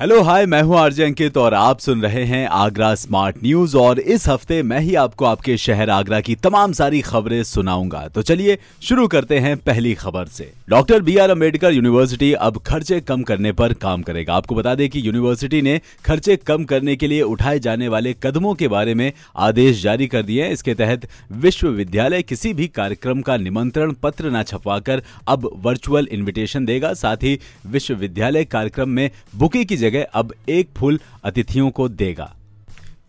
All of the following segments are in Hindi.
hello hi मैं हूँ आरजे अंकित और आप सुन रहे हैं आगरा स्मार्ट न्यूज़ और इस हफ़्ते मैं ही आपको आपके शहर आगरा की तमाम सारी खबरें सुनाऊँगा। तो चलिए शुरू करते हैं पहली खबर से। Doctor B R Ambedkar university अब खर्चे कम करने पर काम करेगा। आपको बता दें कि यूनिवर्सिटी ने खर्चे कम करने के लिए उठाए जाने वाले कदमों के बारे में आदेश जारी कर दिए हैं। इसके तहत विश्वविद्यालय किसी भी कार्यक्रम का निमंत्रण पत्र न छपवाकर अब वर्चुअल इन्विटेशन देगा। साथ ही विश्वविद्यालय कार्यक्रम में बुके की जगह अब एक फूल अतिथियों को देगा।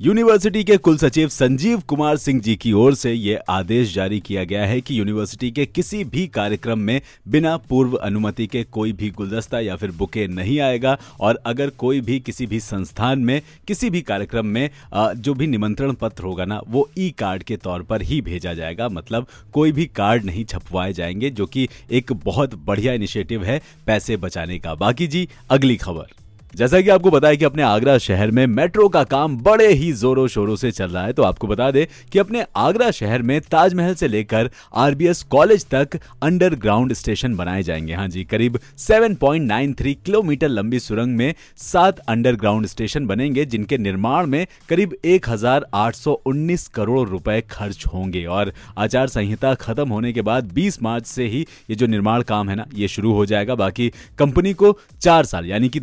यूनिवर्सिटी के कुल सचिव संजीव कुमार सिंह जी की ओर से यह आदेश जारी किया गया है कि यूनिवर्सिटी के किसी भी कार्यक्रम में बिना पूर्व अनुमति के कोई भी गुलदस्ता या फिर बुके नहीं आएगा और अगर कोई भी किसी भी संस्थान में, किसी भी कार्यक्रम में जो भी निमंत्रण पत्र होगा ना, वो ई कार्ड के तौर पर ही भेजा जाएगा। मतलब कोई भी कार्ड नहीं छपवाए जाएँगे, जो कि एक बहुत बढ़िया इनिशिएटिव है पैसे बचाने का। बाकी जी, अगली खबर। जैसा कि आपको बताया कि अपने आगरा शहर में मेट्रो का काम बड़े ही जोरों शोरों से चल रहा है तो आपको बता दें कि अपने आगरा शहर में ताजमहल से लेकर आरबीएस कॉलेज तक अंडरग्राउंड स्टेशन बनाए जाएँगे। हाँ जी, करीब 7.93 किलोमीटर लंबी सुरंग में सात अंडरग्राउंड स्टेशन बनेंगे, जिनके निर्माण में करीब 1819 करोड़ रुपए खर्च होंगे और आचार संहिता खत्म होने के बाद 20 मार्च से ही ये जो निर्माण काम है ना, ये शुरू हो जाएगा। बाकी कंपनी को चार साल, यानी कि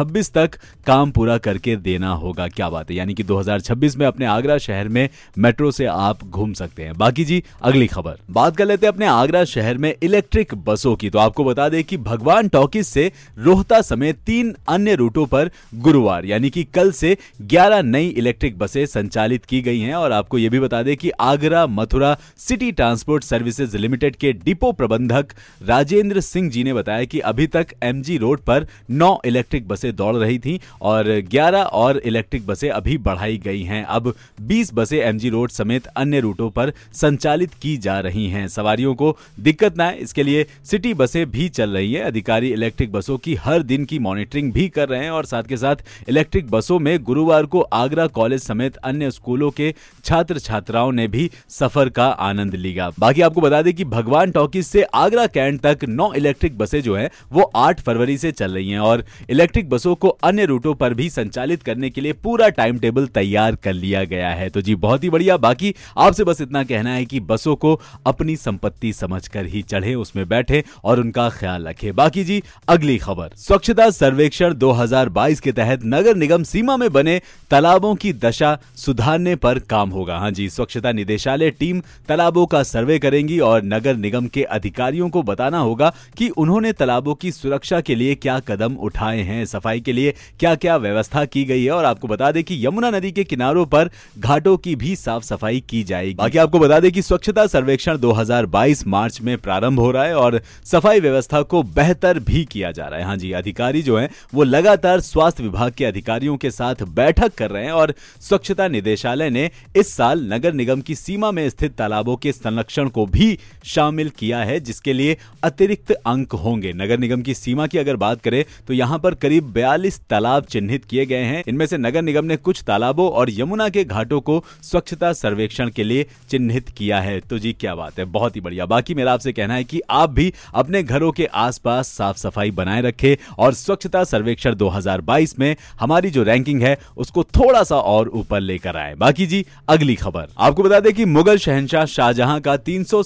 2026 तक काम पूरा करके देना होगा। क्या बात है? यानी कि 2026 में अपने आगरा शहर में मेट्रो से आप घूम सकते हैं। बाकी जी, अगली खबर। बात कर लेते हैं अपने आगरा शहर में इलेक्ट्रिक बसों की। तो आपको बता दें कि भगवान टॉकीज से रोहता समेत तीन अन्य रूटों पर गुरुवार, यानी कि कल से 11 नई इलेक्ट्रिक बसें संचालित की गई हैं। और आपको यह भी बता दें कि Agra Mathura city transport services limited के डिपो प्रबंधक राजेंद्र सिंह जी ने बताया कि अभी तक एमजी रोड पर नौ इलेक्ट्रिक बसें दौड़ रही थी और 11 और इलेक्ट्रिक बसें अभी बढ़ाई गई हैं। अब 20 बसें एमजी रोड समेत अन्य रूटों पर संचालित की जा रही हैं। सवारियों को दिक्कत ना आए, इसके लिए सिटी बसें भी चल रही हैं। अधिकारी इलेक्ट्रिक बसों की हर दिन की मॉनिटरिंग भी कर रहे हैं और साथ के साथ इलेक्ट्रिक बसों में गुरुवार को आगरा कॉलेज समेत अन्य स्कूलों के छात्र छात्राओं ने भी सफ़र का आनंद लिया। बाकी आपको बता दें कि भगवान टॉकीज से आगरा कैंट तक नौ इलेक्ट्रिक बसें जो है, वो 8 फरवरी से चल रही हैं और इलेक्ट्रिक बसों को अन्य रूटों पर भी संचालित करने के लिए पूरा टाइम टेबल तैयार कर लिया गया है। तो जी, बहुत ही बढ़िया। बाकी आपसे बस इतना कहना है कि बसों को अपनी संपत्ति समझकर ही चढ़े, उसमें बैठे और उनका ख्याल रखें। बाकी जी, अगली खबर। स्वच्छता सर्वेक्षण 2022 के तहत नगर निगम सीमा में बने तालाबों की दशा सुधारने पर काम होगा। हाँ जी, स्वच्छता निदेशालय टीम तालाबों का सर्वे करेंगी और नगर निगम के अधिकारियों को बताना होगा कि उन्होंने तालाबों की सुरक्षा के लिए क्या कदम उठाए हैं। सफ़ाई के लिए क्या क्या व्यवस्था की गई है और आपको बता दें कि यमुना नदी के किनारों पर घाटों की भी साफ़ सफ़ाई की जाएगी। बाकी आपको बता दें कि स्वच्छता सर्वेक्षण 2022 मार्च में प्रारंभ हो रहा है और सफ़ाई व्यवस्था को बेहतर भी किया जा रहा है। हाँ जी, अधिकारी जो हैं, वो लगातार स्वास्थ्य विभाग के अधिकारियों के साथ बैठक कर रहे हैं और स्वच्छता निदेशालय ने इस साल नगर निगम की सीमा में स्थित तालाबों के संरक्षण को भी शामिल किया है, जिसके लिए अतिरिक्त अंक होंगे। नगर निगम की सीमा की अगर बात करें तो यहाँ पर करीब 42 तालाब चिन्हित किए गए हैं। इनमें से नगर निगम ने कुछ तालाबों और यमुना के घाटों को स्वच्छता सर्वेक्षण के लिए चिन्हित किया है। तो जी, क्या बात है? बहुत ही बढ़िया। बाकी मेरा आपसे कहना है कि आप भी अपने घरों के आसपास साफ़ सफ़ाई बनाए रखें और स्वच्छता सर्वेक्षण 2022 में हमारी जो रैंकिंग है, उसको थोड़ा सा और ऊपर लेकर आए। बाकी जी, अगली खबर। आपको बता दें कि मुगल शहनशाह शाहजहां का तीन सौ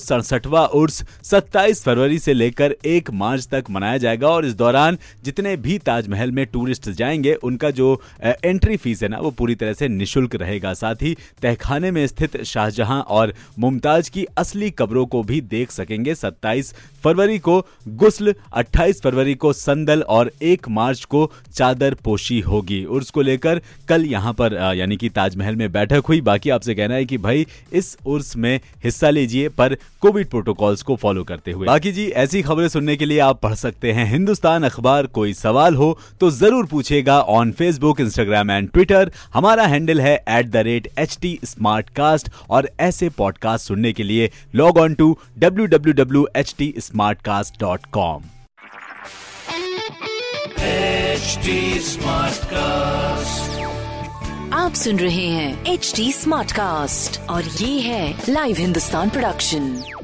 उर्स 27 फरवरी से लेकर 1 मार्च तक मनाया जाएगा और इस दौरान जितने भी ताजमहल में टूरिस्ट जाएँगे, उनका जो एंट्री फ़ीस है ना, वो पूरी तरह से निशुल्क रहेगा। साथ ही तहखाने में स्थित शाहजहां और मुमताज़ की असली कब्रों को भी देख सकेंगे। 27 फरवरी को गुस्ल 28 फरवरी को संदल और 1 मार्च को चादर पोशी होगी। उर्स को लेकर कल यहाँ पर यानी कि ताजमहल में बैठक हुई। बाकी आपसे कहना है कि भाई, इस उर्स में हिस्सा लीजिए, पर कोविड प्रोटोकॉल्स को फॉलो करते हुए। बाकी जी, ऐसी खबरें सुनने के लिए आप पढ़ सकते हैं। हिंदुस्तान अखबार कोई सवाल हो तो ज़रूर पूछेगा on Facebook Instagram and Twitter हमारा हैंडल है at the rate H T smart cast और ऐसे पॉडकास्ट सुनने के लिए log on to W W W H T smart cast dot com HD Smartcast. आप सुन रहे हैं एच डी स्मार्ट कास्ट और ये है लाइव हिंदुस्तान प्रोडक्शन